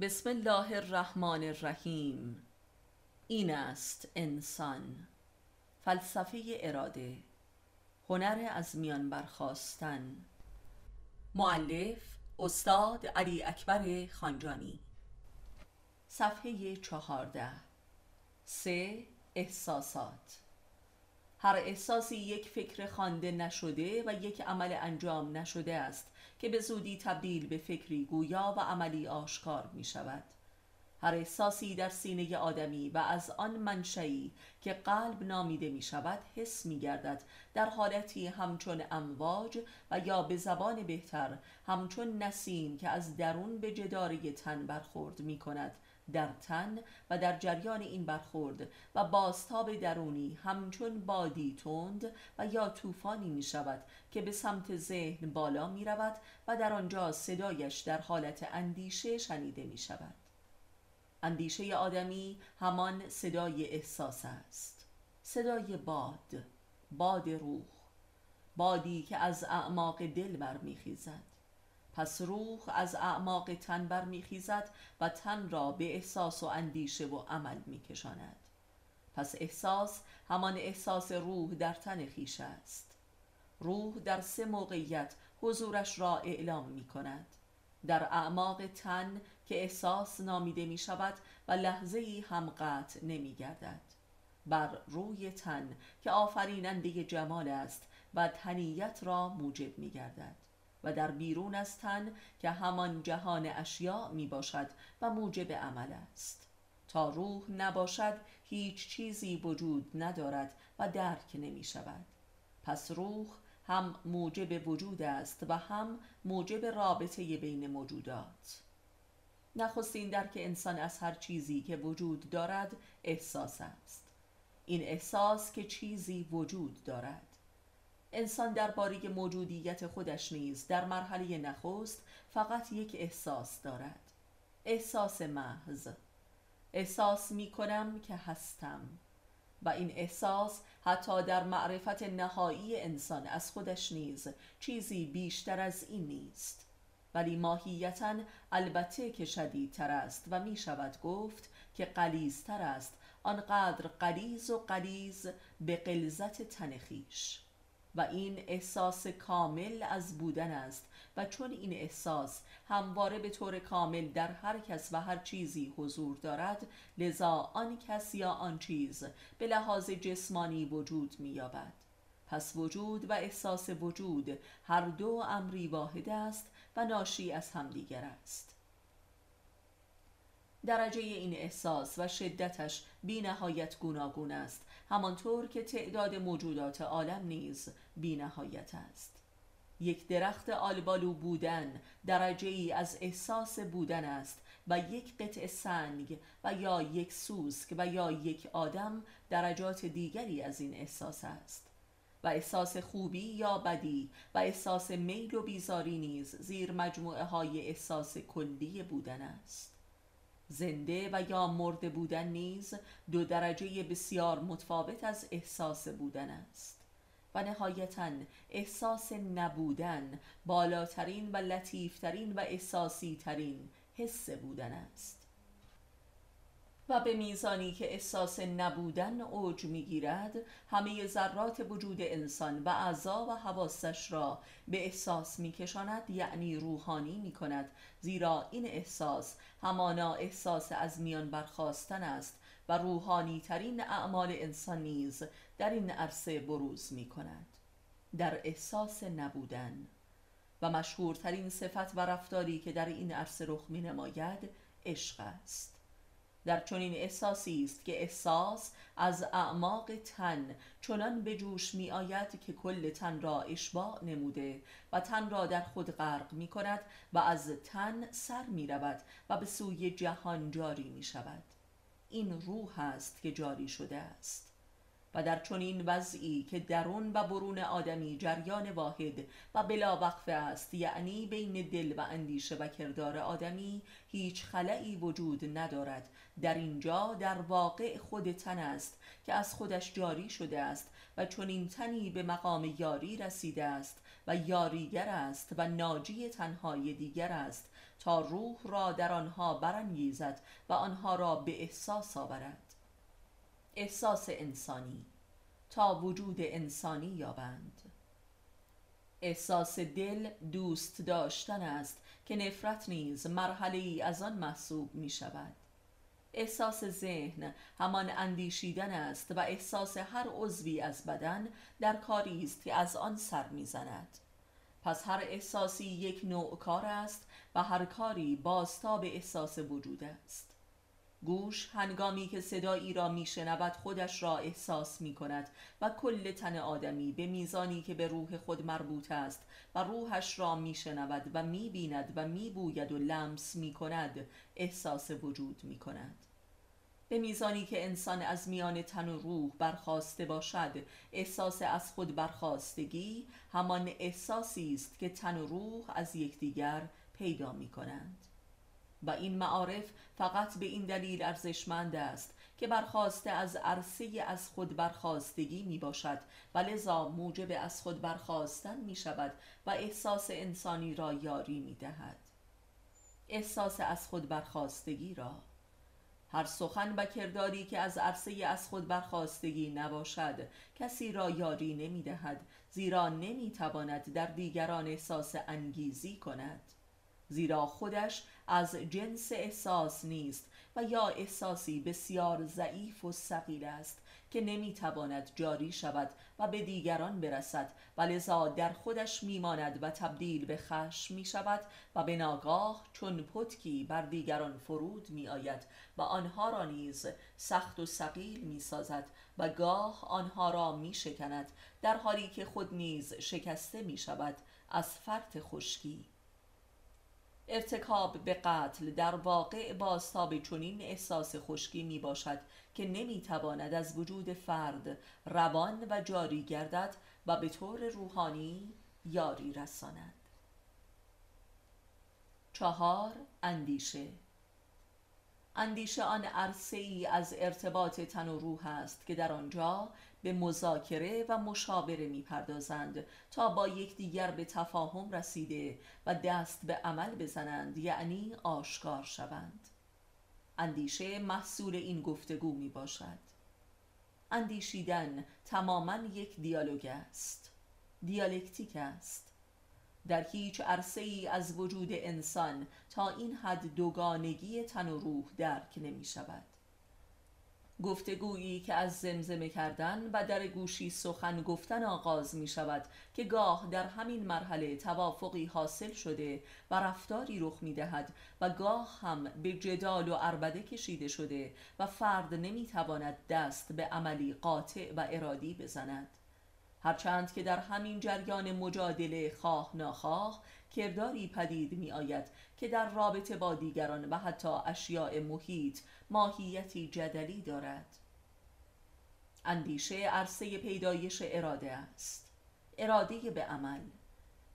بسم الله الرحمن الرحیم. این است انسان. فلسفه اراده. هنر از میان برخواستن معلف استاد علی اکبر خانجانی. صفحه چهارده. سه احساسات. هر احساسی یک فکر خوانده نشده و یک عمل انجام نشده است. که به زودی تبدیل به فکری گویا و عملی آشکار می شود هر احساسی در سینه آدمی و از آن منشئی که قلب نامیده می شود حس می گردد در حالتی همچون امواج و یا به زبان بهتر همچون نسیم که از درون به جداری تن برخورد می کند در تن و در جریان این برخورد و بازتاب درونی همچون بادی تند و یا طوفانی می شود که به سمت ذهن بالا می رود و در آنجا صدایش در حالت اندیشه شنیده می شود اندیشه آدمی همان صدای احساس است. صدای باد باد روح بادی که از اعماق دل برمیخیزد. پس روح از اعماق تن برمیخیزد و تن را به احساس و اندیشه و عمل میکشاند. پس احساس همان احساس روح در تن خیش است. روح در سه موقعیت حضورش را اعلام می کند در اعماق تن که احساس نامیده می شود و لحظه ای هم قطع نمی گردد بر روی تن که آفریننده جمال است و تنیت را موجب می گردد و در بیرون از تن که همان جهان اشیاء می باشد و موجب عمل است. تا روح نباشد هیچ چیزی وجود ندارد و درک نمی شود پس روح هم موجب وجود است و هم موجب رابطه بین موجودات. نخستین درک انسان از هر چیزی که وجود دارد احساس است. این احساس که چیزی وجود دارد. انسان درباره موجودیت خودش نیز در مرحله نخست فقط یک احساس دارد. احساس محض. احساس می کنم که هستم و این احساس حتی در معرفت نهایی انسان از خودش نیز چیزی بیشتر از این نیست. ولی ماهیتا البته که شدیدتر است و می شود گفت که قلیزتر است آنقدر قلیز و قلیز به قلزت تنخیش و این احساس کامل از بودن است. و چون این احساس همواره به طور کامل در هر کس و هر چیزی حضور دارد لذا آن کس یا آن چیز به لحاظ جسمانی وجود می‌یابد. پس وجود و احساس وجود هر دو امری واحد است و ناشی از همدیگر است. درجه این احساس و شدتش بی نهایت گوناگون است. همانطور که تعداد موجودات عالم نیز بی نهایت است. یک درخت آلبالو بودن درجه ای از احساس بودن است و یک قطع سنگ و یا یک سوسک و یا یک آدم درجات دیگری از این احساس است. و احساس خوبی یا بدی و احساس میل و بیزاری نیز زیر مجموعه های احساس کلی بودن است. زنده و یا مرده بودن نیز دو درجه بسیار متفاوت از احساس بودن است. و نهایتا احساس نبودن بالاترین و لطیفترین و احساسی ترین حس بودن است. و به میزانی که احساس نبودن اوج می‌گیرد همه ذرات وجود انسان و اعضا و حواسش را به احساس میکشاند یعنی روحانی می‌کند. زیرا این احساس همانا احساس از میان برخواستن است و روحانی ترین اعمال انسان نیز در این عرصه بروز می کند در احساس نبودن و مشهورترین صفت و رفتاری که در این عرصه رخ می نماید عشق است. در چنین احساسی است که احساس از اعماق تن چنان به جوش می آید که کل تن را اشباع نموده و تن را در خود غرق می کند و از تن سر می رود و به سوی جهان جاری می شود این روح است که جاری شده است. و در چنین وضعی که درون و برون آدمی جریان واحد و بلا وقفه است یعنی بین دل و اندیشه و کردار آدمی هیچ خلایی وجود ندارد. در اینجا در واقع خود تن است که از خودش جاری شده است و چنین تنی به مقام یاری رسیده است و یاریگر است و ناجی تنهای دیگر است تا روح را در آنها برانگیزد و آنها را به احساس آورد. احساس انسانی وجود انسانی یابند. احساس دل دوست داشتن است که نفرت نیز مرحله ای از آن محسوب می شود احساس ذهن همان اندیشیدن است و احساس هر عضوی از بدن در کاری است که از آن سر می‌زند. پس هر احساسی یک نوع کار است و هر کاری بازتاب احساس وجود است. گوش هنگامی که صدایی را میشنود خودش را احساس می کند و کل تن آدمی به میزانی که به روح خود مربوط است و روحش را میشنود و می‌بیند و میبوید و لمس می کند احساس وجود می کند به میزانی که انسان از میان تن و روح برخواسته باشد احساس از خود برخواستگی همان احساسی است که تن و روح از یکدیگر پیدا می کنند و این معارف فقط به این دلیل ارزشمند است که برخواسته از عرصه از خود برخواستگی می باشد و لذا موجب از خود برخواستن می شود و احساس انسانی را یاری می دهد احساس از خود برخواستگی را. هر سخن و کرداری که از عرصه از خود برخواستگی نباشد کسی را یاری نمی دهد زیرا نمی تواند در دیگران احساس انگیزی کند. زیرا خودش از جنس احساس نیست و یا احساسی بسیار ضعیف و ثقیل است که نمی‌تواند جاری شود و به دیگران برسد و لذا در خودش میماند و تبدیل به خشم می شود و به ناگاه چون پتکی بر دیگران فرود می آید و آنها را نیز سخت و سقیل می سازد و گاه آنها را می شکند در حالی که خود نیز شکسته می شود از فرط خشکی. ارتکاب به قتل در واقع بازتاب چنین احساس خشکی می باشد که نمی تواند از وجود فرد روان و جاری گردد و به طور روحانی یاری رساند. چهار اندیشه. اندیشه آن عرصه ای از ارتباط تن و روح است که در آنجا به مذاکره و مشاوره می‌پردازند تا با یکدیگر به تفاهم رسیده و دست به عمل بزنند یعنی آشکار شوند. اندیشه محصول این گفتگو می باشد اندیشیدن تماما یک دیالوگ است. دیالکتیک است. در هیچ عرصه ای از وجود انسان تا این حد دوگانگی تن و روح درک نمی شود گفتگویی که از زمزمه کردن و در گوشی سخن گفتن آغاز می شود که گاه در همین مرحله توافقی حاصل شده و رفتاری رخ می دهد و گاه هم به جدال و عربده کشیده شده و فرد نمی تواند دست به عملی قاطع و ارادی بزند. هرچند که در همین جریان مجادله خواه ناخواه کرداری پدید می آید که در رابطه با دیگران و حتی اشیاء محیط ماهیتی جدلی دارد. اندیشه عرصه پیدایش اراده است. اراده به عمل.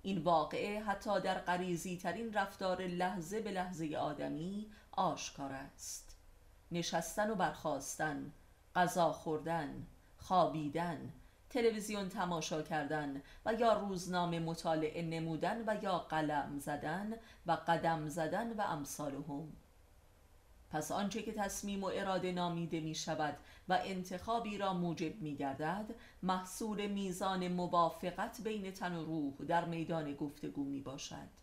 این واقعه حتی در غریزی ترین رفتار لحظه به لحظه آدمی آشکار است. نشستن و برخواستن غذا خوردن خوابیدن تلویزیون تماشا کردن و یا روزنامه مطالعه نمودن و یا قلم زدن و قدم زدن و امثالهم. پس آنچه که تصمیم و اراده نامیده می شود و انتخابی را موجب می گردد محصول میزان موافقت بین تن و روح در میدان گفتگو می باشد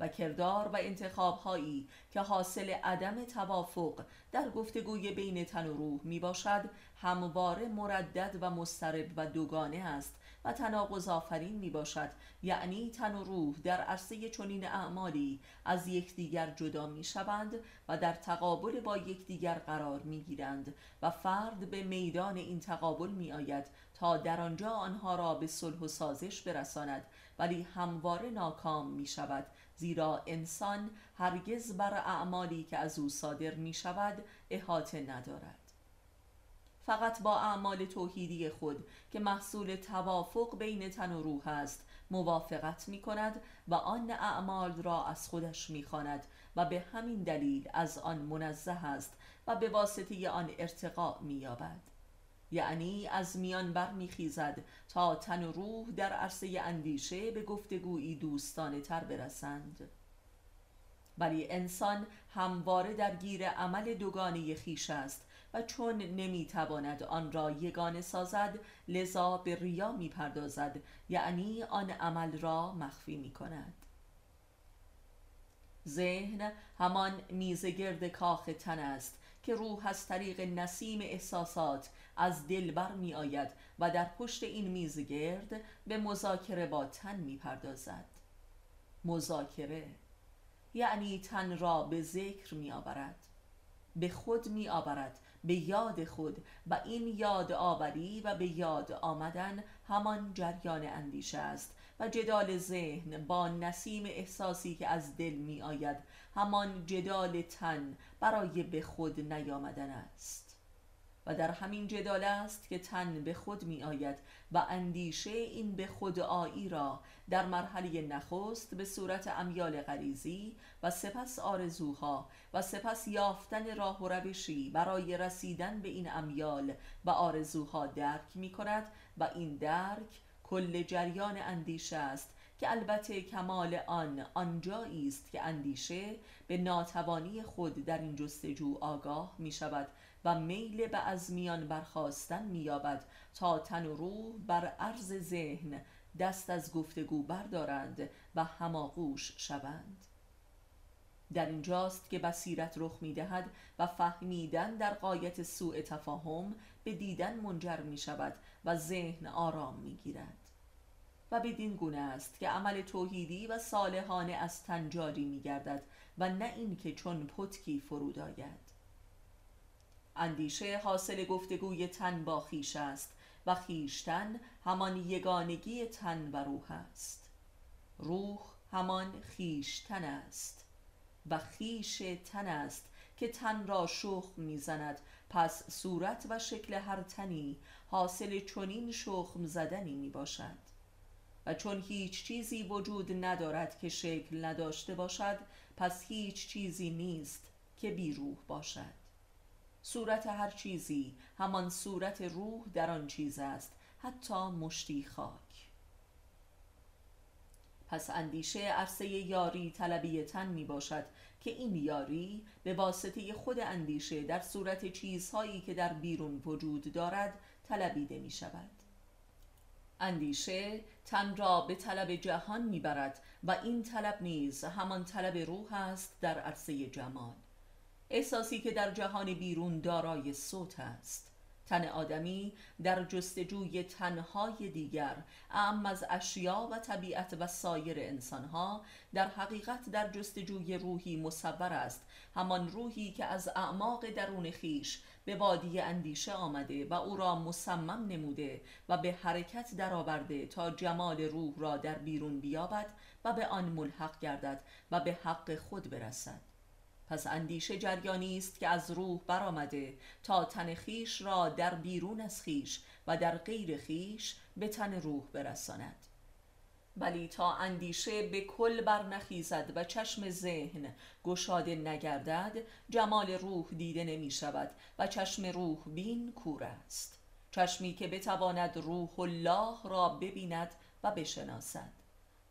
و کردار و انتخاب هایی که حاصل عدم توافق در گفتگوی بین تن و روح می باشد همواره مردد و مسترب و دوگانه است و تناقض آفرین می باشد یعنی تن و روح در عرصه چنین اعمالی از یکدیگر جدا می شوند و در تقابل با یکدیگر قرار می گیرند و فرد به میدان این تقابل می آید تا در آنجا آنها را به صلح و سازش برساند ولی همواره ناکام می شود زیرا انسان هرگز بر اعمالی که از او صادر می شود احاطه ندارد. فقط با اعمال توحیدی خود که محصول توافق بین تن و روح است موافقت می کند و آن اعمال را از خودش می خاند و به همین دلیل از آن منزه است و به واسطه آن ارتقاء می یابد یعنی از میان برمیخیزد تا تن و روح در عرصه اندیشه به گفتگویی دوستانه تر برسند. ولی انسان همواره در گیر عمل دوگانه خیش است و چون نمی‌تواند آن را یگانه سازد لذا به ریا می‌پردازد یعنی آن عمل را مخفی می کند ذهن همان میزگرد کاخ تن است که روح از طریق نسیم احساسات از دل بر می آید و در پشت این میزگرد به مذاکره با تن می پردازد مذاکره یعنی تن را به ذکر می آورد به خود می آورد به یاد خود و این یاد آوری و به یاد آمدن همان جریان اندیشه است و جدال ذهن با نسیم احساسی که از دل می آید همان جدال تن برای به خود نیامدن است. و در همین جدال است که تن به خود می آید و اندیشه این به خود آیی را در مرحله نخست به صورت امیال غریزی و سپس آرزوها و سپس یافتن راه و روشی برای رسیدن به این امیال و آرزوها درک می کند و این درک کل جریان اندیشه است که البته کمال آن آنجایی است که اندیشه به ناتوانی خود در این جستجو آگاه می شود و میل به از میان برخواستن می یابد تا تن و روح بر عرض ذهن دست از گفتگو بردارند و هماغوش شوند. در اینجاست که بصیرت رخ می دهد و فهمیدن در قایت سوء تفاهم به دیدن منجر می شود و ذهن آرام می گیرد و بدین گونه است که عمل توحیدی و صالحانه از تن جاری می گردد و نه اینکه چون پتکی فرود آید. اندیشه حاصل گفتگوی تن با خیش است و خیشتن همان یگانگی تن و روح است. روح همان خیشتن است و خیش تن است که تن را شخم می‌زند. پس صورت و شکل هر تنی حاصل چنین شخم زدنی می باشد و چون هیچ چیزی وجود ندارد که شکل نداشته باشد پس هیچ چیزی نیست که بیروح باشد. صورت هر چیزی همان صورت روح در آن چیز است حتی مشتی خاک. پس اندیشه عرصه یاری طلبی تن می باشد که این یاری به واسطه خود اندیشه در صورت چیزهایی که در بیرون وجود دارد طلبیده می شود. اندیشه تن را به طلب جهان می‌برد و این طلب نیز همان طلب روح است در عرصه جمال. احساسی که در جهان بیرون دارای صوت است. تن آدمی در جستجوی تنهای دیگر اعم از اشیا و طبیعت و سایر انسانها در حقیقت در جستجوی روحی مصور است. همان روحی که از اعماق درون خیش به وادی اندیشه آمده و او را مصمم نموده و به حرکت درآورده تا جمال روح را در بیرون بیابد و به آن ملحق گردد و به حق خود برسد. پس اندیشه جریانی است که از روح برآمده تا تن خیش را در بیرون از خیش و در غیر خیش به تن روح برساند. ولی تا اندیشه به کل برنخیزد و چشم ذهن گشاده نگردد جمال روح دیده نمی شود و چشم روح بین کور است. چشمی که بتواند روح الله را ببیند و بشناسد.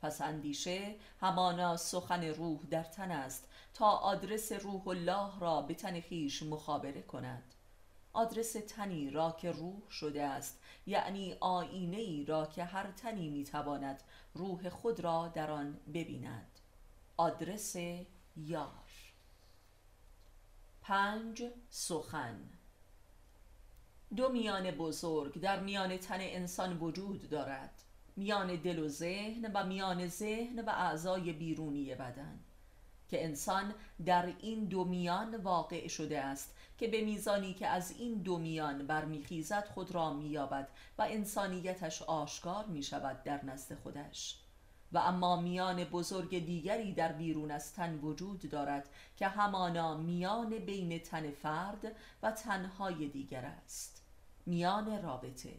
پس اندیشه همانا سخن روح در تن است تا آدرس روح الله را به تن خیش مخابره کند. آدرس تنی را که روح شده است یعنی آینه ای را که هر تنی می‌تواند روح خود را در آن ببیند. آدرس یار. پنج سخن. دو میان بزرگ در میان تن انسان وجود دارد. میان دل و ذهن و میان ذهن و اعضای بیرونی بدن. که انسان در این دو میان واقع شده است که به میزانی که از این دو میان برمیخیزد خود را مییابد و انسانیتش آشکار می شود در نزد خودش. و اما میان بزرگ دیگری در بیرون از تن وجود دارد که همانا میان بین تن فرد و تنهای دیگر است. میان رابطه.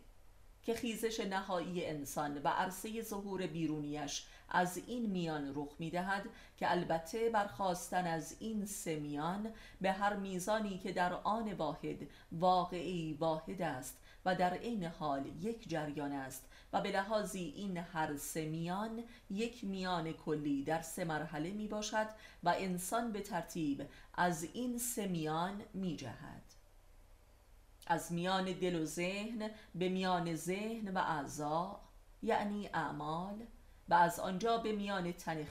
که خیزش نهایی انسان و عرصه ظهور بیرونیش از این میان رخ می دهد که البته برخواستن از این سه میان به هر میزانی که در آن واحد واقعی واحد است و در عین حال یک جریان است و به لحاظی این هر سه میان یک میان کلی در سه مرحله می باشد و انسان به ترتیب از این سه میان می جهد از میان دل و ذهن به میان ذهن و اعضا یعنی اعمال و از آنجا به میان تن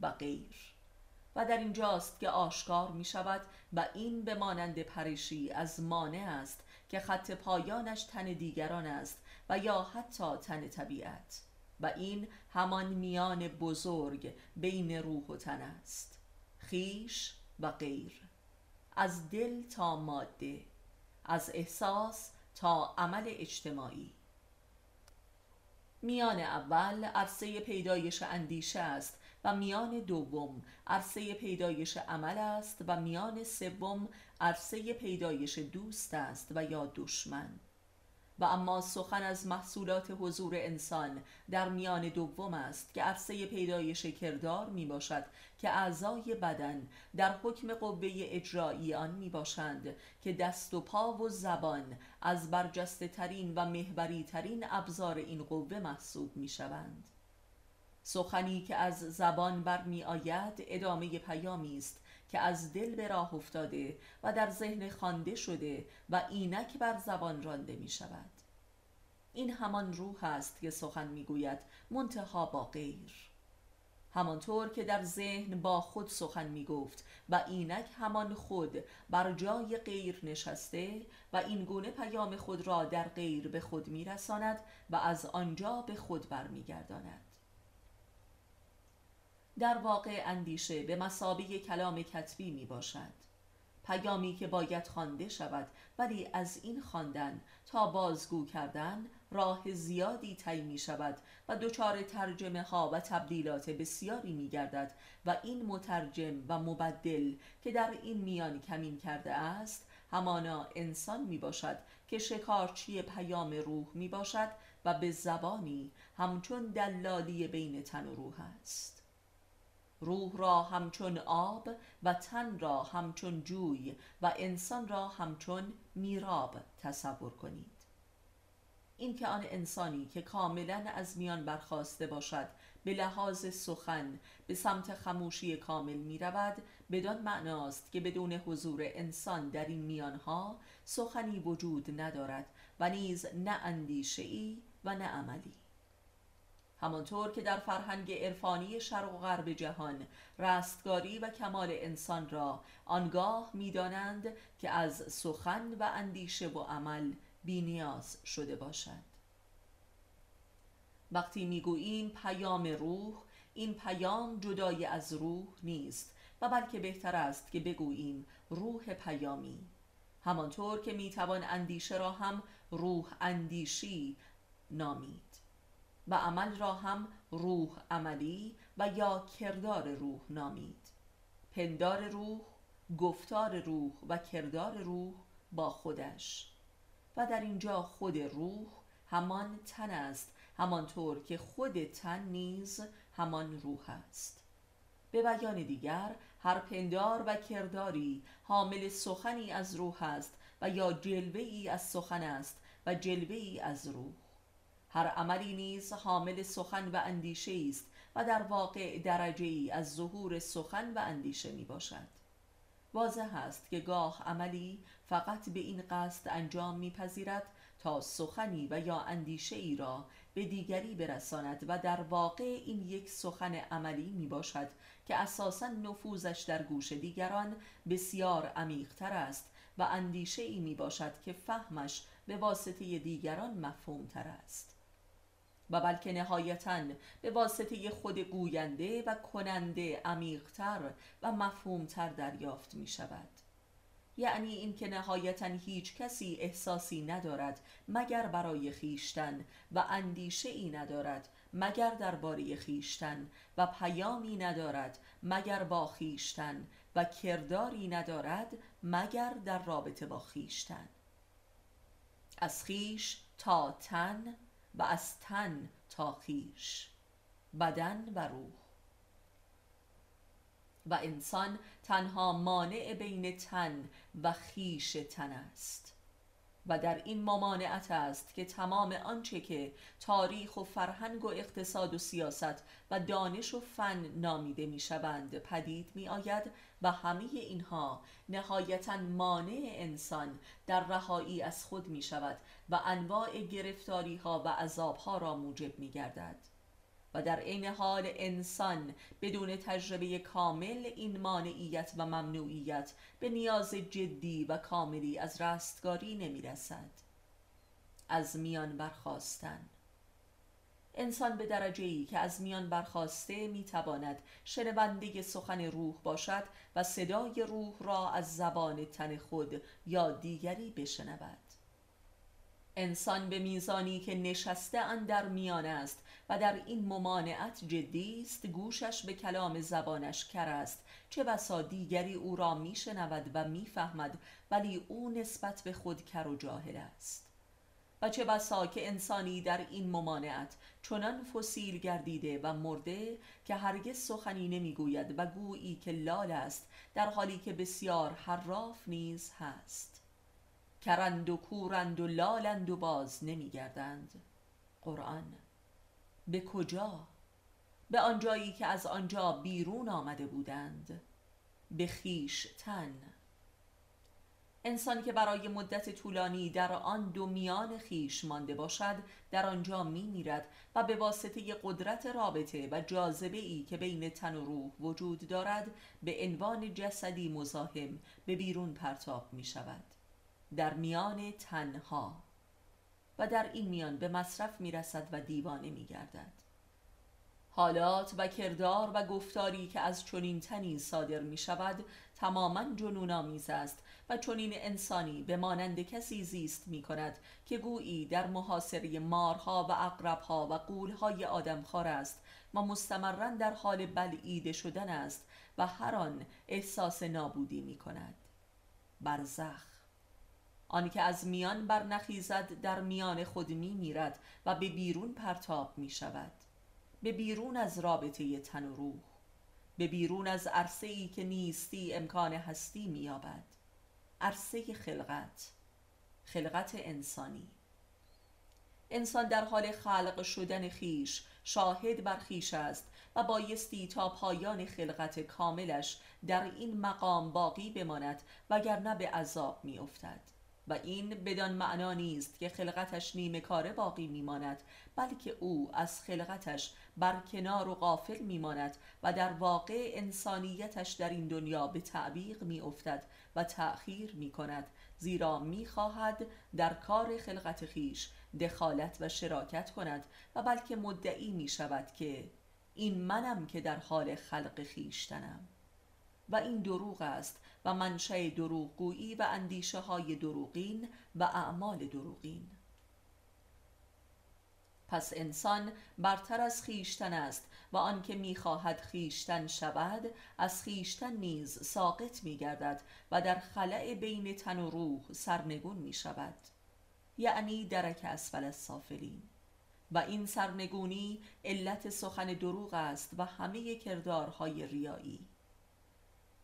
و غیر. و در اینجاست که آشکار می شود و این به مانند پریشی از مانع است که خط پایانش تن دیگران است و یا حتی تن طبیعت. و این همان میان بزرگ بین روح و تن است. خیش و غیر. از دل تا ماده. از احساس تا عمل اجتماعی. میان اول عرصه پیدایش اندیشه است و میان دوم عرصه پیدایش عمل است و میان سوم عرصه پیدایش دوست است و یا دشمن. و اما سخن از محصولات حضور انسان در میان دوم است که عرصه پیدایش کردار می باشد که اعضای بدن در حکم قوه اجرایی آن می باشند که دست و پا و زبان از برجسته ترین و محوری ترین ابزار این قوه محسوب می شوند سخنی که از زبان برمی آید ادامه پیامی است که از دل به راه افتاده و در ذهن خوانده شده و اینک بر زبان رانده می شود. این همان روح است که سخن می گوید منتها با غیر. همانطور که در ذهن با خود سخن می گفت و اینک همان خود بر جای غیر نشسته و این گونه پیام خود را در غیر به خود می رساند و از آنجا به خود برمیگرداند در واقع اندیشه به مسابه کلام کتبی می باشد. پیامی که باید خوانده شود ولی از این خواندن تا بازگو کردن راه زیادی طی می شود و دچار ترجمه ها و تبدیلات بسیاری می گردد و این مترجم و مبدل که در این میان کمین کرده است همانا انسان می باشد که شکارچی پیام روح می باشد و به زبانی همچون دلالی بین تن و روح است. روح را همچون آب و تن را همچون جوی و انسان را همچون میراب تصور کنید. این که آن انسانی که کاملا از میان برخواسته باشد به لحاظ سخن به سمت خموشی کامل می رود بدان معناست که بدون حضور انسان در این میانها سخنی وجود ندارد و نیز نه اندیشه ای و نه عملی. همانطور که در فرهنگ عرفانی شرق و غرب جهان رستگاری و کمال انسان را آنگاه می‌دانند که از سخن و اندیشه و عمل بینیاز شده باشد. وقتی می‌گوییم پیام روح این پیام جدای از روح نیست و بلکه بهتر است که بگوییم روح پیامی. همانطور که می‌توان اندیشه را هم روح اندیشی نامید و عمل را هم روح عملی و یا کردار روح نامید. پندار روح گفتار روح و کردار روح با خودش. و در اینجا خود روح همان تن است همانطور که خود تن نیز همان روح است. به بیان دیگر هر پندار و کرداری حامل سخنی از روح است و یا جلوه ای از سخن است و جلوه ای از روح. هر عملی نیز حامل سخن و اندیشه است و در واقع درجه ای از ظهور سخن و اندیشه می باشد واضح است که گاه عملی فقط به این قصد انجام میپذیرد تا سخنی و یا اندیشه ای را به دیگری برساند و در واقع این یک سخن عملی می باشد که اساسا نفوذش در گوش دیگران بسیار عمیقتر است و اندیشه ای می باشد که فهمش به واسطه دیگران مفهوم تر است. و بلکه نهایتا به واسطه خود گوینده و کننده عمیقتر و مفهومتر دریافت می شود یعنی اینکه نهایتا هیچ کسی احساسی ندارد مگر برای خیشتن و اندیشه ای ندارد مگر درباره خیشتن و پیامی ندارد مگر با خیشتن و کرداری ندارد مگر در رابطه با خیشتن. از خیش تا تن و از تن تا خیش بدن و روح. و انسان تنها مانع بین تن و خیش تن است. و در این ممانعت است که تمام آنچه که تاریخ و فرهنگ و اقتصاد و سیاست و دانش و فن نامیده می شوند پدید می آید و همه اینها نهایتا مانع انسان در رهایی از خود می شود و انواع گرفتاری ها و عذاب ها را موجب می گردد و در عین حال انسان بدون تجربه کامل این مانعیت و ممنوعیت به نیاز جدی و کاملی از رستگاری نمی رسد از میان برخواستن انسان به درجه ای که از میان برخواسته می تواند شنونده سخن روح باشد و صدای روح را از زبان تن خود یا دیگری بشنود. انسان به میزانی که نشسته در میان است و در این ممانعت جدی است گوشش به کلام زبانش کر است. چه بسا دیگری او را میشنود و می‌فهمد ولی او نسبت به خود کر و جاهل است. و چه بسا که انسانی در این ممانعت چنان فسیل گردیده و مرده که هرگز سخنی نمی‌گوید و گویی که لال است در حالی که بسیار حراف نیز هست. کرند و کورند و لالند و باز نمیگردند. قرآن به کجا؟ به آنجایی که از آنجا بیرون آمده بودند. به خیش تن انسان که برای مدت طولانی در آن دو میان خیش مانده باشد در آنجا می میرد و به واسطه قدرت رابطه و جاذبه ای که بین تن و روح وجود دارد به عنوان جسدی مزاحم به بیرون پرتاب می شود در میان تنها و در این میان به مصرف می رسد و دیوانه می گردد حالات و کردار و گفتاری که از چنین تنی صادر می شود تماما جنون آمیز است و چنین انسانی به مانند کسی زیست می کند که گویی در محاصره مارها و اقربها و قولهای آدمخوار است و مستمرا در حال بلعیده شدن است و هر آن احساس نابودی می کند برزخ آنی که از میان برنخیزد در میان خود می میرد و به بیرون پرتاب می شود. به بیرون از رابطه تن و روح. به بیرون از عرصه ای که نیستی امکان هستی می یابد. عرصه خلقت. خلقت انسانی. انسان در حال خلق شدن خیش شاهد بر خیش است و بایستی تا پایان خلقت کاملش در این مقام باقی بماند وگرنه به عذاب می افتد. و این بدان معنا نیست که خلقتش نیمه کاره باقی میماند بلکه او از خلقتش برکنار و غافل میماند و در واقع انسانیتش در این دنیا به تعویق میافتد و تأخیر می کند زیرا می‌خواهد در کار خلقت خیش دخالت و شراکت کند و بلکه مدعی می شود که این منم که در حال خلق خیشتنم و این دروغ است و منشأ دروغگویی و اندیشه های دروغین و اعمال دروغین. پس انسان برتر از خیشتن است و آنکه می‌خواهد خیشتن شود از خیشتن نیز ساقط میگردد و در خلع بین تن و روح سرنگون می شود یعنی درک اسفل السافلین. و این سرنگونی علت سخن دروغ است و همه کردارهای ریایی.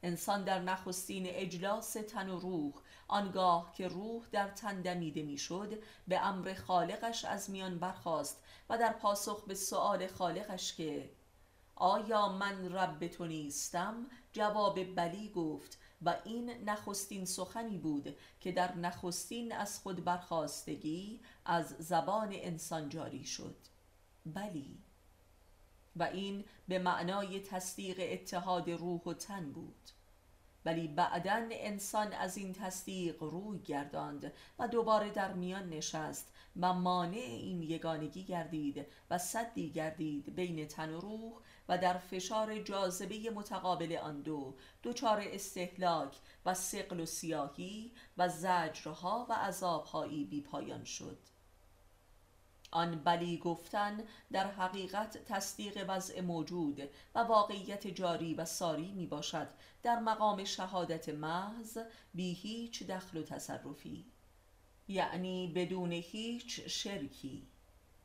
انسان در نخستین اجلاس تن و روح آنگاه که روح در تن دمیده می‌شد به امر خالقش از میان برخاست و در پاسخ به سؤال خالقش که آیا من رب تو نیستم؟ جواب بلی گفت و این نخستین سخنی بود که در نخستین از خود برخواستگی از زبان انسان جاری شد. بلی و این به معنای تصدیق اتحاد روح و تن بود. ولی بعدا انسان از این تصدیق روی گرداند و دوباره در میان نشست و مانع این یگانگی گردید و صدی گردید بین تن و روح و در فشار جاذبه متقابل آن دو دچار استهلاک و سقل و سیاهی و زجرها و عذابهایی بی پایان شد. آن بلی گفتن در حقیقت تصدیق وضع موجود و واقعیت جاری و ساری می باشد در مقام شهادت محض بی هیچ دخل و تصرفی. یعنی بدون هیچ شرکی.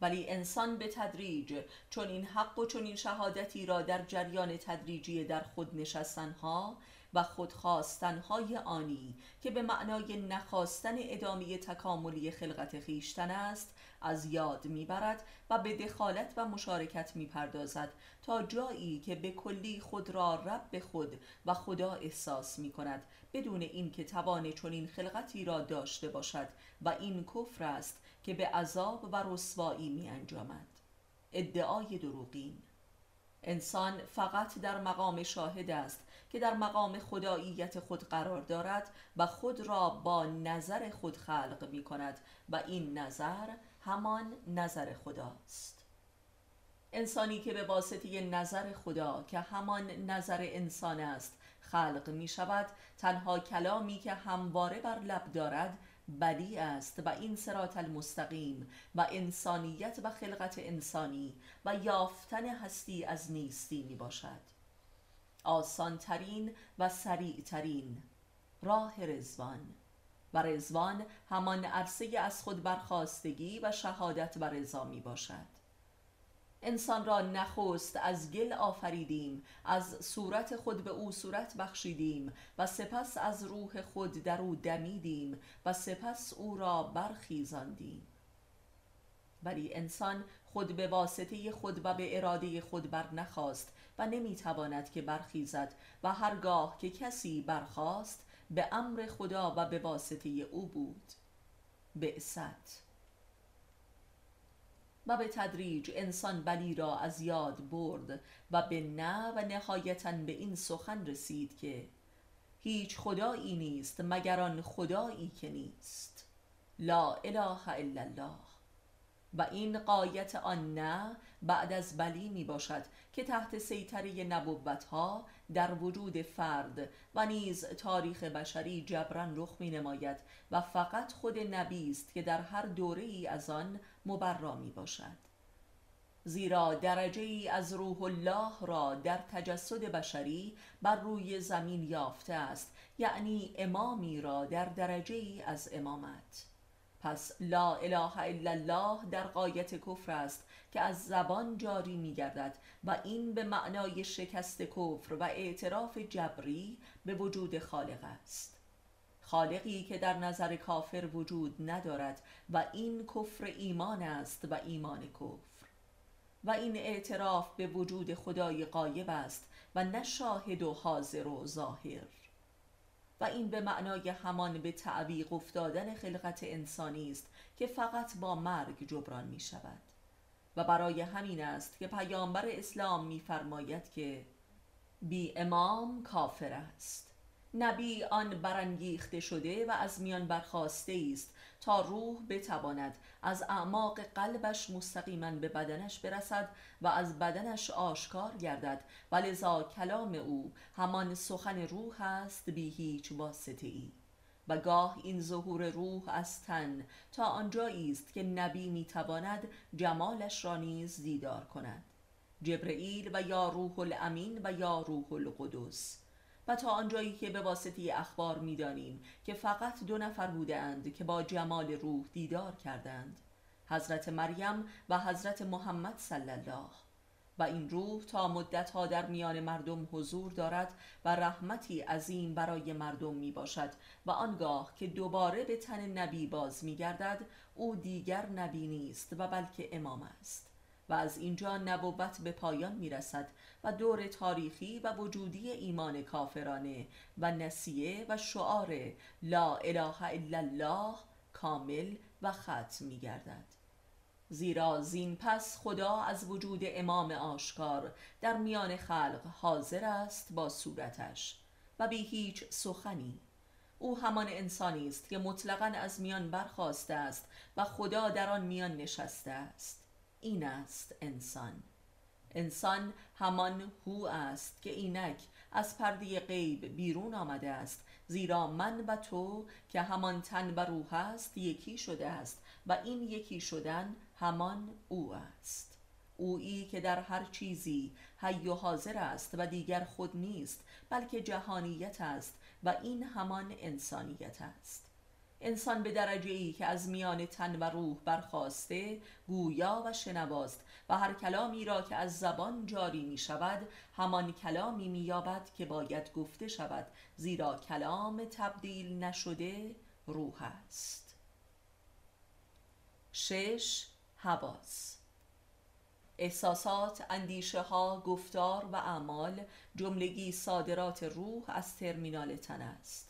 ولی انسان به تدریج چون این حق و چون این شهادتی را در جریان تدریجی در خود نشستنها و خودخواستنهای آنی که به معنای نخواستن ادامه تکاملی خلقت خیشتن است از یاد می‌برد و به دخالت و مشارکت می‌پردازد تا جایی که به کلی خود را رب خود و خدا احساس می کند بدون اینکه توان چنین خلقتی را داشته باشد و این کفر است که به عذاب و رسوایی می انجامد ادعای دروغین انسان فقط در مقام شاهد است که در مقام خداییت خود قرار دارد و خود را با نظر خود خلق می کند و این نظر همان نظر خداست. انسانی که به واسطه نظر خدا که همان نظر انسان است خلق می شود تنها کلامی که همواره بر لب دارد بدی است و این سرات المستقیم و انسانیت و خلقت انسانی و یافتن هستی از نیستی می باشد. آسانترین و سریعترین راه رزوان و رزوان همان عرصه از خود برخواستگی و شهادت و رضا می باشد. انسان را نخست از گل آفریدیم از صورت خود به او صورت بخشیدیم و سپس از روح خود در او دمیدیم و سپس او را برخیزاندیم. ولی انسان خود به واسطه خود و به اراده خود بر نخواست و نمی‌تواند که برخیزد و هرگاه که کسی برخواست به امر خدا و به واسطه او بود. بعثت. و به تدریج انسان بلی را از یاد برد و به نه و نهایتا به این سخن رسید که هیچ خدایی نیست مگر آن خدایی که نیست. لا اله الا الله. و این قایت آن نه بعد از بلی می باشد که تحت سیطره نبوت ها در وجود فرد و نیز تاریخ بشری جبران رخ می نماید و فقط خود نبی است که در هر دوره ای از آن مبرا می باشد زیرا درجه ای از روح الله را در تجسد بشری بر روی زمین یافته است یعنی امامی را در درجه ای از امامت. پس لا اله الا الله در قایت کفر است که از زبان جاری می گردد و این به معنای شکست کفر و اعتراف جبری به وجود خالق است. خالقی که در نظر کافر وجود ندارد و این کفر ایمان است و ایمان کفر. و این اعتراف به وجود خدای قایب است و نه شاهد و حاضر و ظاهر. این به معنای همان به تعویق افتادن خلقت انسانی است که فقط با مرگ جبران می شود و برای همین است که پیامبر اسلام میفرماید که بی امام کافر است. نبی آن برانگیخته شده و از میان برخواسته است تا روح بتواند از اعماق قلبش مستقیما به بدنش برسد و از بدنش آشکار گردد. و لذا کلام او همان سخن روح است بی هیچ واسطه ای و گاه این ظهور روح از تن تا آنجایی است که نبی می‌تواند جمالش را نیز دیدار کند. جبرئیل و یا روح الامین و یا روح القدس. و تا آنجایی که به واسطه اخبار می‌دانیم که فقط دو نفر بودند که با جمال روح دیدار کردند حضرت مریم و حضرت محمد صلی الله. و این روح تا مدتها در میان مردم حضور دارد و رحمتی عظیم برای مردم می باشد و آنگاه که دوباره به تن نبی باز می گردد او دیگر نبی نیست و بلکه امام است. و از اینجا نبوت به پایان می رسد و دور تاریخی و وجودی ایمان کافرانه و نسیه و شعار لا اله الا الله کامل و ختم می گردد زیرا زین پس خدا از وجود امام آشکار در میان خلق حاضر است با صورتش و بی هیچ سخنی. او همان انسانی است که مطلقا از میان برخواسته است و خدا در آن میان نشسته است. این است انسان. انسان همان هو است که اینک از پرده غیب بیرون آمده است زیرا من و تو که همان تن و روح است یکی شده است و این یکی شدن همان او است. اویی که در هر چیزی حی و حاضر است و دیگر خود نیست بلکه جهانیت است و این همان انسانیت است. انسان به درجه ای که از میان تن و روح برخواسته گویا و شنواست و هر کلامی را که از زبان جاری می شود همان کلامی می یابد که باید گفته شود زیرا کلام تبدیل نشده روح است. شش حواس. احساسات، اندیشه ها، گفتار و اعمال جملگی صادرات روح از ترمینال تن است.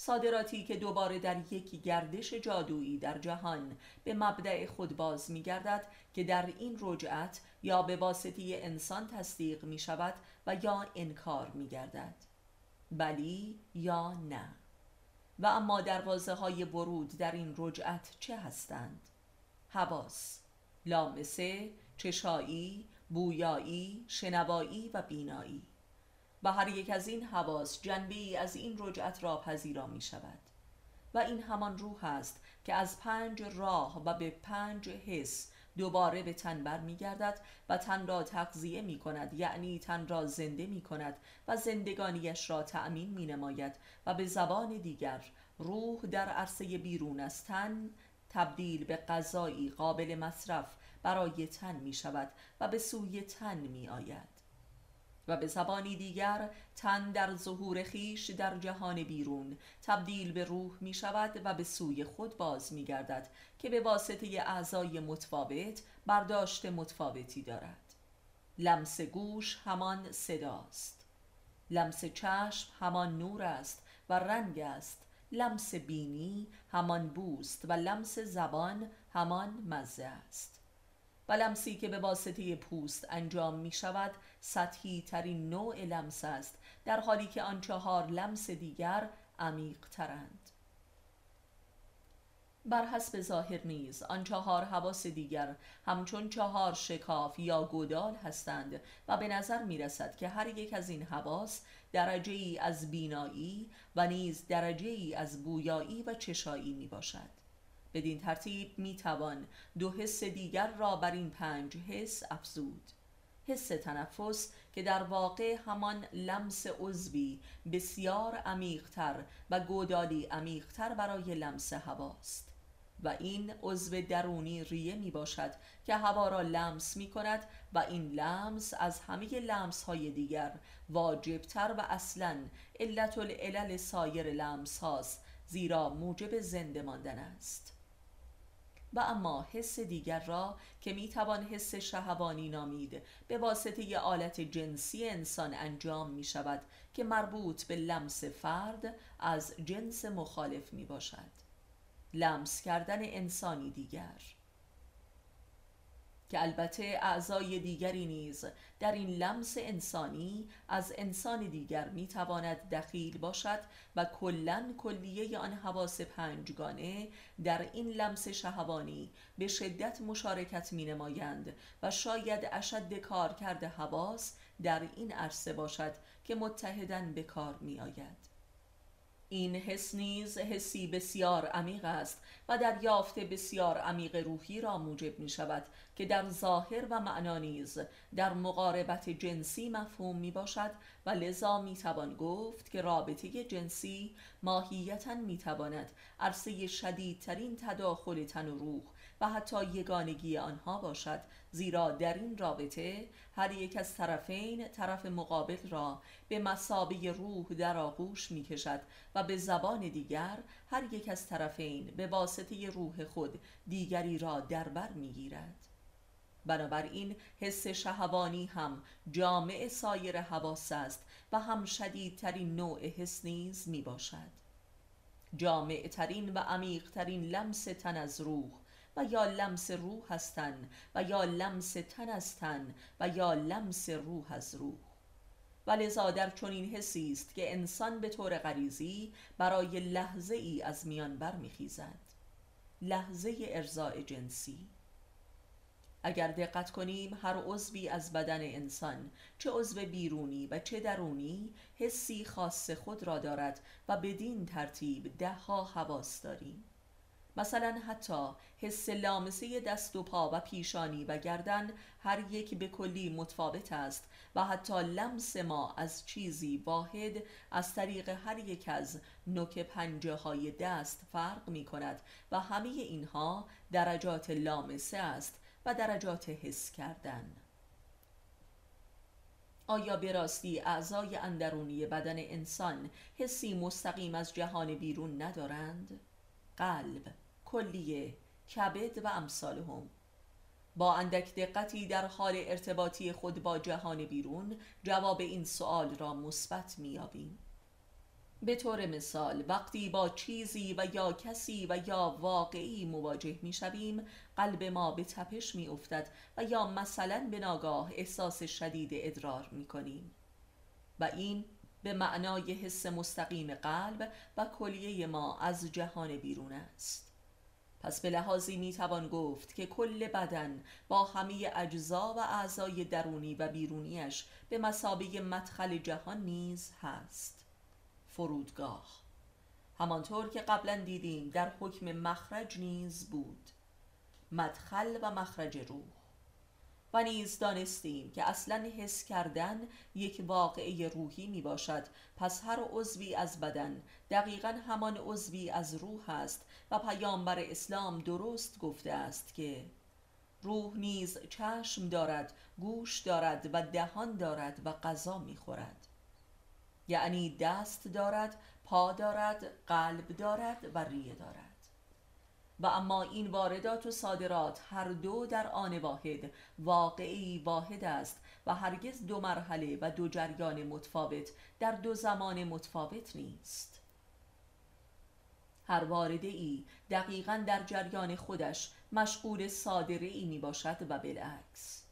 صادراتی که دوباره در یک گردش جادویی در جهان به مبدع خود باز می گردد که در این رجعت یا به واسطه انسان تصدیق می شود و یا انکار می گردد بلی یا نه. و اما دروازه های ورود در این رجعت چه هستند؟ حواس لامسه، چشایی، بویایی، شنوایی و بینایی. و هر یک از این حواس جنبی از این رجعت را پذیرا می شود و این همان روح است که از پنج راه و به پنج حس دوباره به تن بر می گردد و تن را تغذیه می کند یعنی تن را زنده می کند و زندگانیش را تأمین می نماید و به زبان دیگر روح در عرصه بیرون از تن تبدیل به غذایی قابل مصرف برای تن می شود و به سوی تن می آید و به زبانی دیگر تن در ظهور خیش در جهان بیرون. تبدیل به روح می شود و به سوی خود باز می گردد که به واسطه اعضای متفاوت برداشت متفاوتی دارد. لمس گوش همان صداست. لمس چشم همان نور است و رنگ است. لمس بینی همان بوست و لمس زبان همان مزه است. و لمسی که به واسطه پوست انجام می شود سطحی ترین نوع لمس است در حالی که آن چهار لمس دیگر عمیق ترند بر حسب ظاهر نیز آن چهار حواس دیگر همچون چهار شکاف یا گودال هستند و به نظر می رسد که هر یک از این حواس درجه ای از بینایی و نیز درجه ای از بویایی و چشایی می باشد بدین ترتیب می توان دو حس دیگر را بر این پنج حس افزود. حس تنفس که در واقع همان لمس عضوی بسیار عمیقتر و گودالی عمیقتر برای لمس هواست. و این عضو درونی ریه می باشد که هوا را لمس می کند و این لمس از همه لمس های دیگر واجبتر و اصلا علت العلل سایر لمس هاست زیرا موجب زنده ماندن است. و اما حس دیگر را که می توان حس شهوانی نامید به واسطه آلت جنسی انسان انجام می شود که مربوط به لمس فرد از جنس مخالف می باشد لمس کردن انسانی دیگر. که البته اعضای دیگری نیز در این لمس انسانی از انسان دیگر می تواند دخیل باشد و کلا کلیه آن حواس پنجگانه در این لمس شهوانی به شدت مشارکت می نمایند و شاید اشد کار کرده حواس در این عرصه باشد که متحدن به کار می آید این حس نیز حسی بسیار عمیق است و دریافت بسیار عمیق روحی را موجب می شود که در ظاهر و معنا نیز در مقاربت جنسی مفهوم می باشد و لذا می توان گفت که رابطه جنسی ماهیتا می تواند عرصه شدیدترین تداخل تن و روح و حتی یگانگی آنها باشد زیرا در این رابطه هر یک از طرفین طرف مقابل را به مسابه روح در آغوش می کشد و به زبان دیگر هر یک از طرفین به واسطه روح خود دیگری را دربر می گیرد بنابراین حس شهوانی هم جامع سایر حواس است و هم شدیدترین نوع حس نیز می باشد جامع ترین و عمیق ترین لمس تن از روح و یا لمس روح هستند و یا لمس تن تن و یا لمس روح از روح. و لذا در چنین حسی است که انسان به طور غریزی برای لحظه ای از میان برمیخیزد لحظه ارزاع جنسی. اگر دقت کنیم هر عضوی از بدن انسان چه عضو بیرونی و چه درونی حسی خاص خود را دارد و بدین ترتیب ده ها حواس داریم. مثلا حتی حس لامسه دست و پا و پیشانی و گردن هر یک به کلی متفاوت است و حتی لمس ما از چیزی واحد از طریق هر یک از نوک پنجه های دست فرق می کند و همه اینها درجات لامسه است و درجات حس کردن آیا به راستی اعضای اندرونی بدن انسان حسی مستقیم از جهان بیرون ندارند؟ قلب، کلیه، کبد و امثالهم. با اندک دقتی در حال ارتباطی خود با جهان بیرون جواب این سوال را مثبت میابیم به طور مثال وقتی با چیزی و یا کسی و یا واقعی مواجه می شویم قلب ما به تپش می افتد و یا مثلا به ناگاه احساس شدید ادرار می کنیم و این به معنای حس مستقیم قلب و کلیه ما از جهان بیرون است. پس به لحاظی می توان گفت که کل بدن با همه اجزا و اعضای درونی و بیرونیش به مسابه مدخل جهان نیز هست. فرودگاه. همانطور که قبلا دیدیم در حکم مخرج نیز بود. مدخل و مخرج روح. و نیز دانستیم که اصلا حس کردن یک واقعه روحی می باشد پس هر عضوی از بدن دقیقا همان عضوی از روح است و پیامبر اسلام درست گفته است که روح نیز چشم دارد گوش دارد و دهان دارد و غذا می خورد یعنی دست دارد پا دارد قلب دارد و ریه دارد. و اما این واردات و صادرات هر دو در آن واحد واقعی واحد است و هرگز دو مرحله و دو جریان متفاوت در دو زمان متفاوت نیست. هر وارده ای دقیقا در جریان خودش مشغول صادره ای می باشد و بالعکس.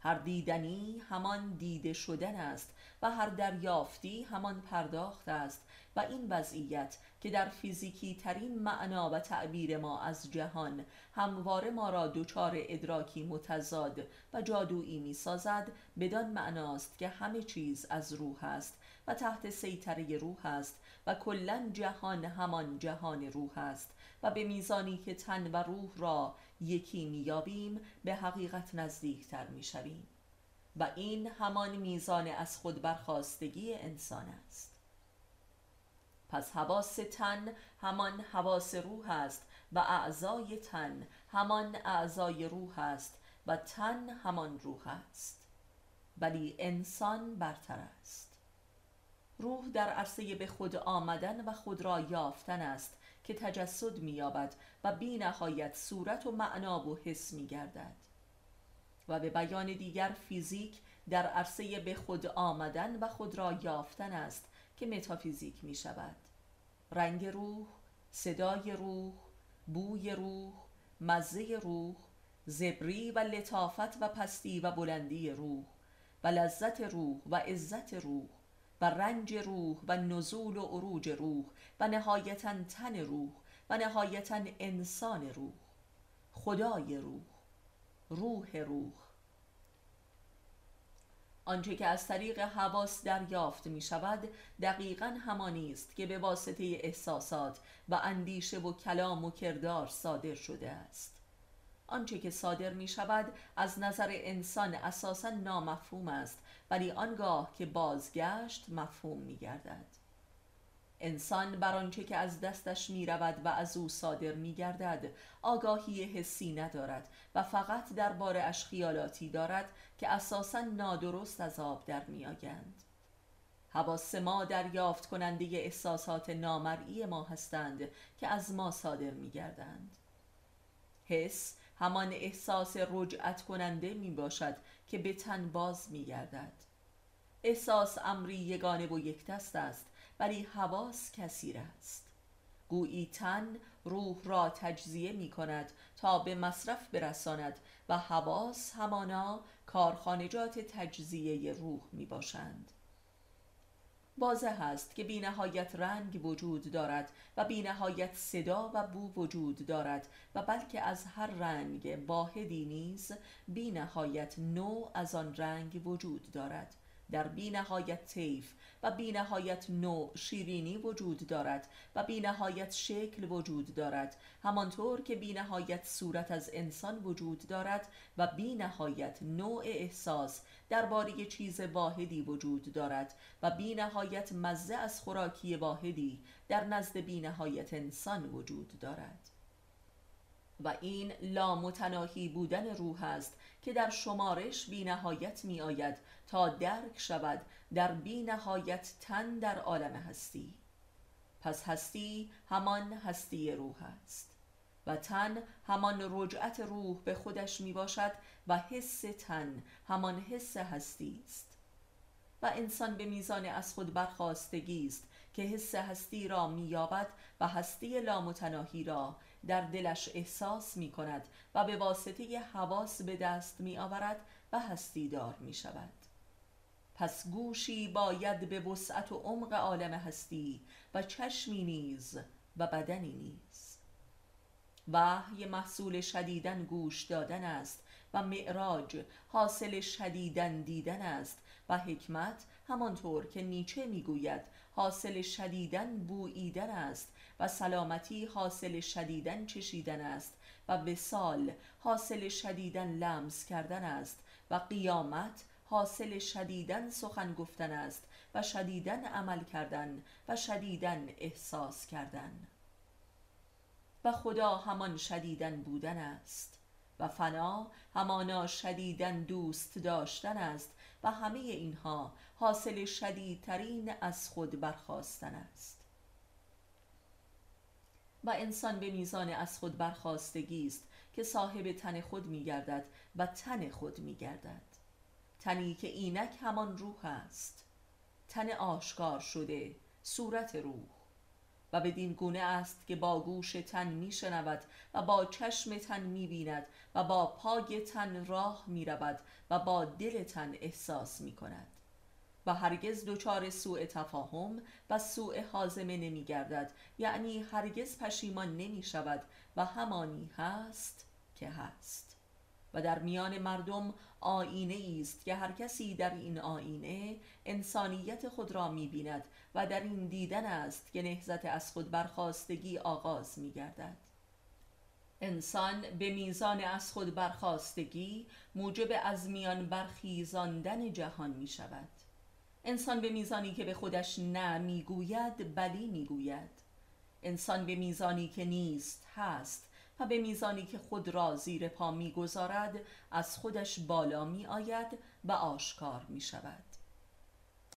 هر دیدنی همان دیده شدن است و هر دریافتی همان پرداخت است و این وضعیت که در فیزیکی ترین معنا و تعبیر ما از جهان همواره ما را دچار ادراکی متضاد و جادویی می سازد بدان معناست که همه چیز از روح است و تحت سیطره روح است و کلا جهان همان جهان روح است و به میزانی که تن و روح را یکی میابیم به حقیقت نزدیکتر می‌شویم. و این همان میزان از خود برخواستگی انسان است. پس حواس تن همان حواس روح است و اعضای تن همان اعضای روح است و تن همان روح است. ولی انسان برتر است. روح در عرصه به خود آمدن و خود را یافتن است که تجسد مییابد و بی نهایت صورت و معنا و حس می گردد و به بیان دیگر فیزیک در عرصه به خود آمدن و خود را یافتن است که متافیزیک می شود رنگ روح، صدای روح، بوی روح، مزه روح، زبری و لطافت و پستی و بلندی روح و لذت روح و عزت روح و رنج روح و نزول و عروج روح و نهایتا تن روح و نهایتا انسان روح. خدای روح روح روح. آنچه که از طریق حواس دریافت می شود دقیقا همانی است که به واسطه احساسات و اندیشه و کلام و کردار صادر شده است. آنچه که صادر می شود از نظر انسان اساسا نامفهوم است ولی آنگاه که بازگشت مفهوم می گردد انسان بر آنچه که از دستش می رود و از او صادر می گردد آگاهی حسی ندارد و فقط درباره اش خیالاتی دارد که اساسا نادرست از آب در می آگند. حواس ما دریافت کننده احساسات نامرئی ما هستند که از ما صادر می گردند. حس همان احساس رجعت کننده می باشد که به تن باز می گردد. احساس امری یگانه و یک است ولی حواس کثیر است گویی تن روح را تجزیه می کند تا به مصرف برساند و حواس همانا کارخانجات تجزیه روح می باشند. واضح است که بینهایت رنگ وجود دارد و بینهایت صدا و بو وجود دارد و بلکه از هر رنگ واحدی نیز بینهایت نوع از آن رنگ وجود دارد. در بی نهایت طیف و بی نهایت نوع شیرینی وجود دارد و بی نهایت شکل وجود دارد همانطور که بی نهایت صورت از انسان وجود دارد و بی نهایت نوع احساس درباره چیز واحدی وجود دارد و بی نهایت مزه از خوراکی واحدی در نزد بی نهایت انسان وجود دارد. و این لامتناهی بودن روح است که در شمارش بی نهایت می آید تا درک شود در بی نهایت تن در عالم هستی. پس هستی همان هستی روح است و تن همان رجعت روح به خودش می باشد و حس تن همان حس هستی است. و انسان به میزان از خود برخواستگی است که حس هستی را مییابد و هستی لامتناهی را در دلش احساس می کند و به واسطه حواس به دست می آورد و هستی دار می شود پس گوشی باید به وسعت و عمق عالم هستی و چشمی نیز و بدنی نیز. وحی محصول شدیدن گوش دادن است و معراج حاصل شدیدن دیدن است و حکمت همانطور که نیچه می‌گوید حاصل شدیدن بوییدن است و سلامتی حاصل شدیدن چشیدن است و وسال حاصل شدیدن لمس کردن است و قیامت حاصل شدیدن سخن گفتن است و شدیدن عمل کردن و شدیدن احساس کردن. و خدا همان شدیدن بودن است و فنا همانا شدیدن دوست داشتن است و همه اینها حاصل شدیدترین از خود برخواستن است. و انسان به میزان از خود برخواستگی است که صاحب تن خود می گردد و تن خود می گردد تنی که اینک همان روح است. تن آشکار شده صورت روح. و بدین گونه است که با گوش تن می شنود و با چشم تن می بیند و با پای تن راه می رود و با دل تن احساس می کند و هرگز دچار سوء تفاهم و سوء حازمه نمی گردد یعنی هرگز پشیمان نمی شود و همانی هست که هست. و در میان مردم آینه است که هر کسی در این آینه انسانیت خود را می بیند و در این دیدن است که نهزت از خود برخواستگی آغاز می گردد انسان به میزان از خود برخواستگی موجب از میان برخیزاندن جهان می شود انسان به میزانی که به خودش نه می‌گوید بلی می‌گوید. انسان به میزانی که نیست هست و به میزانی که خود را زیر پا می‌گذارد از خودش بالا می آید و آشکار می شود